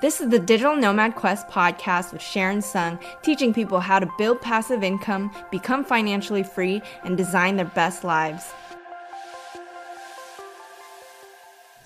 This is the Digital Nomad Quest podcast with Sharon Tseung, teaching people how to build passive income, become financially free, and design their best lives.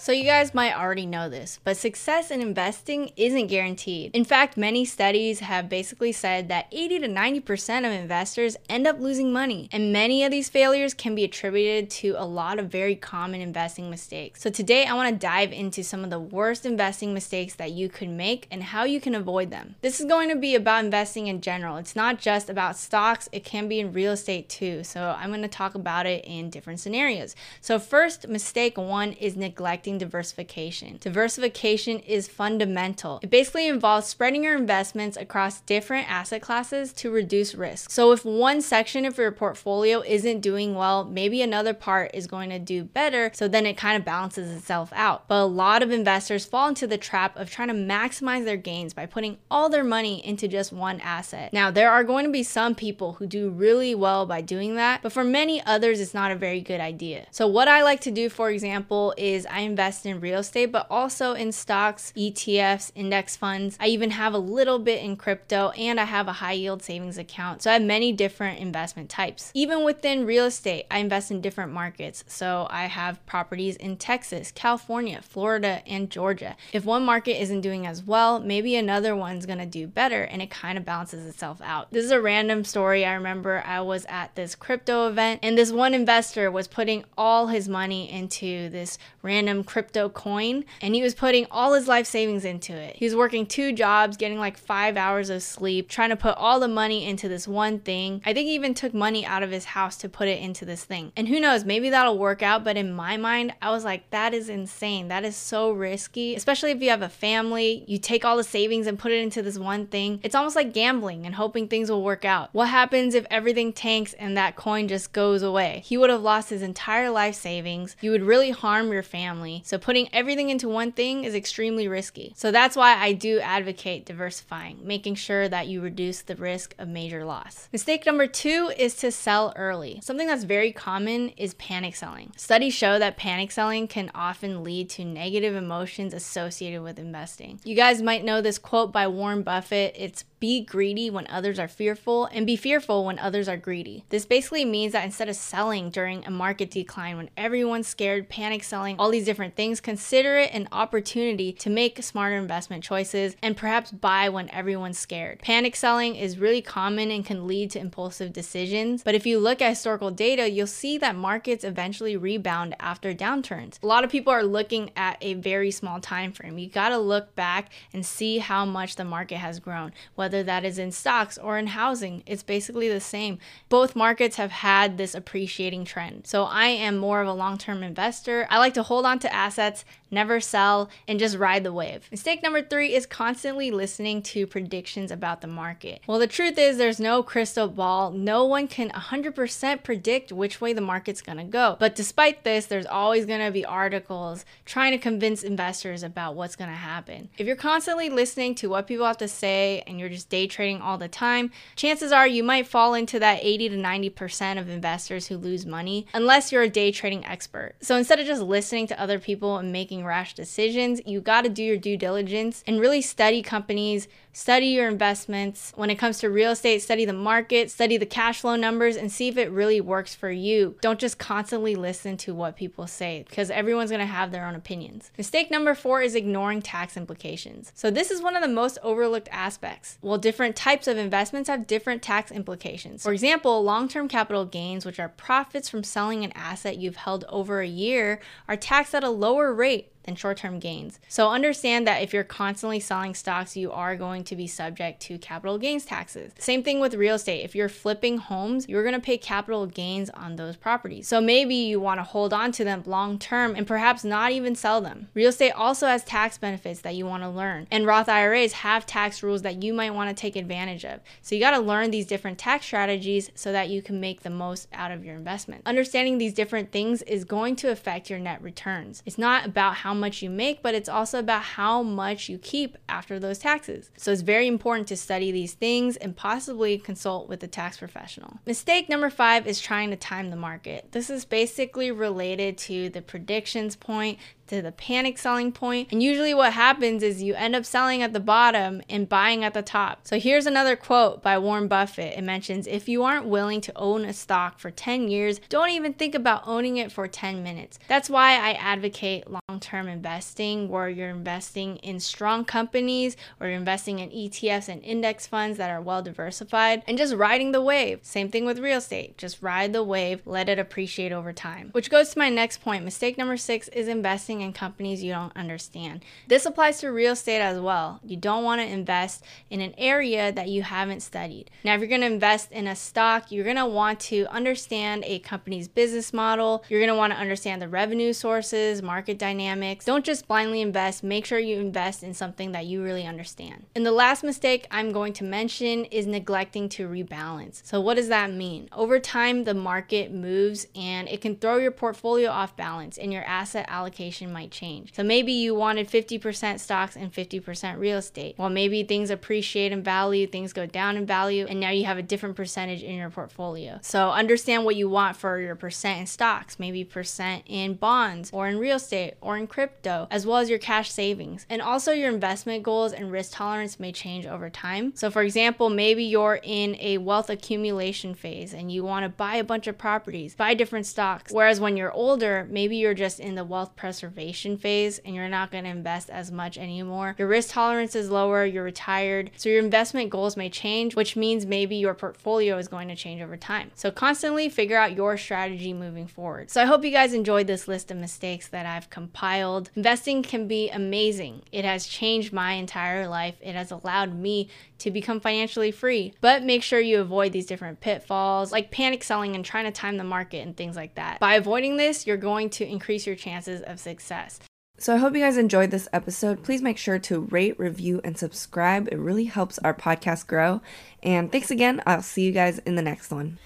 So, you guys might already know this, but success in investing isn't guaranteed. In fact, many studies have basically said that 80 to 90% of investors end up losing money, and many of these failures can be attributed to a lot of very common investing mistakes. So, today I want to dive into some of the worst investing mistakes that you could make and how you can avoid them. This is going to be about investing in general, it's not just about stocks, it can be in real estate too. So, I'm going to talk about it in different scenarios. So, first, mistake one is neglecting diversification. Diversification is fundamental. It basically involves spreading your investments across different asset classes to reduce risk. So if one section of your portfolio isn't doing well, maybe another part is going to do better. So then it kind of balances itself out. But a lot of investors fall into the trap of trying to maximize their gains by putting all their money into just one asset. Now, there are going to be some people who do really well by doing that, but for many others, it's not a very good idea. So, what I like to do, for example, is I invest invest in real estate, but also in stocks, ETFs, index funds. I even have a little bit in crypto and I have a high yield savings account. So I have many different investment types. Even within real estate, I invest in different markets. So I have properties in Texas, California, Florida, and Georgia. If one market isn't doing as well, maybe another one's gonna do better and it kind of balances itself out. This is a random story. I remember I was at this crypto event and this one investor was putting all his money into this random crypto coin and he was putting all his life savings into it. He was working two jobs, getting like five hours of sleep, trying to put all the money into this one thing. I think he even took money out of his house to put it into this thing. And who knows, maybe that'll work out. But in my mind, I was like, that is insane. That is so risky, especially if you have a family. You take all the savings and put it into this one thing. It's almost like gambling and hoping things will work out. What happens if everything tanks and that coin just goes away? He would have lost his entire life savings. You would really harm your family. So putting everything into one thing is extremely risky. So that's why I do advocate diversifying, making sure that you reduce the risk of major loss. Mistake number two is to sell early. Something that's very common is panic selling. Studies show that panic selling can often lead to negative emotions associated with investing. You guys might know this quote by Warren Buffett. It's be greedy when others are fearful and be fearful when others are greedy. This basically means that instead of selling during a market decline when everyone's scared, panic selling, all these different things, consider it an opportunity to make smarter investment choices and perhaps buy when everyone's scared. Panic selling is really common and can lead to impulsive decisions, but if you look at historical data, you'll see that markets eventually rebound after downturns. A lot of people are looking at a very small time frame. You got to look back and see how much the market has grown, whether that is in stocks or in housing. It's basically the same. Both markets have had this appreciating trend. So I am more of a long term investor. I like to hold on to assets, never sell, and just ride the wave. Mistake number three is constantly listening to predictions about the market. Well, the truth is, there's no crystal ball. No one can 100% predict which way the market's gonna go. But despite this, there's always gonna be articles trying to convince investors about what's gonna happen. If you're constantly listening to what people have to say and you're just just day trading all the time, chances are you might fall into that 80 to 90% of investors who lose money unless you're a day trading expert. So instead of just listening to other people and making rash decisions, you got to do your due diligence and really study companies, study your investments. When it comes to real estate, study the market, study the cash flow numbers, and see if it really works for you. Don't just constantly listen to what people say because everyone's going to have their own opinions. Mistake number four is ignoring tax implications. So, this is one of the most overlooked aspects. Well, different types of investments have different tax implications. For example, long term capital gains, which are profits from selling an asset you've held over a year, are taxed at a lower rate than short term gains. So understand that if you're constantly selling stocks, you are going to be subject to capital gains taxes. Same thing with real estate. If you're flipping homes, you're going to pay capital gains on those properties. So maybe you want to hold on to them long term and perhaps not even sell them. Real estate also has tax benefits that you want to learn, and Roth IRAs have tax rules that you might want to take advantage of. So you got to learn these different tax strategies so that you can make the most out of your investment. Understanding these different things is going to affect your net returns. It's not about how how much you make, but it's also about how much you keep after those taxes. So it's very important to study these things and possibly consult with a tax professional. Mistake number five is trying to time the market. This is basically related to the predictions point to the panic selling point. And usually what happens is you end up selling at the bottom and buying at the top. So here's another quote by Warren Buffett. It mentions if you aren't willing to own a stock for 10 years, don't even think about owning it for 10 minutes. That's why I advocate long term investing, where you're investing in strong companies or you're investing in ETFs and index funds that are well diversified and just riding the wave. Same thing with real estate. Just ride the wave, let it appreciate over time. Which goes to my next point. Mistake number six is investing in companies you don't understand. This applies to real estate as well. You don't want to invest in an area that you haven't studied. Now, if you're going to invest in a stock, you're going to want to understand a company's business model. You're going to want to understand the revenue sources, market dynamics. Don't just blindly invest. Make sure you invest in something that you really understand. And the last mistake I'm going to mention is neglecting to rebalance. So, what does that mean? Over time, the market moves and it can throw your portfolio off balance and your asset allocation might change. So, maybe you wanted 50% stocks and 50% real estate. Well, maybe things appreciate in value, things go down in value, and now you have a different percentage in your portfolio. So, understand what you want for your percent in stocks, maybe percent in bonds or in real estate or in crypto, as well as your cash savings. And also, your investment goals and risk tolerance may change over time. So, for example, maybe you're in a wealth accumulation phase and you want to buy a bunch of properties, buy different stocks. Whereas when you're older, maybe you're just in the wealth preservation phase and you're not going to invest as much anymore. Your risk tolerance is lower, you're retired, so your investment goals may change, which means maybe your portfolio is going to change over time. So, constantly figure out your strategy moving forward. So, I hope you guys enjoyed this list of mistakes that I've compiled. Investing can be amazing, it has changed my entire life, it has allowed me to become financially free. But make sure you avoid these different pitfalls like panic selling and trying to time the market and things like that. By avoiding this, you're going to increase your chances of success. So I hope you guys enjoyed this episode. Please make sure to rate, review, and subscribe. It really helps our podcast grow. And thanks again. I'll see you guys in the next one.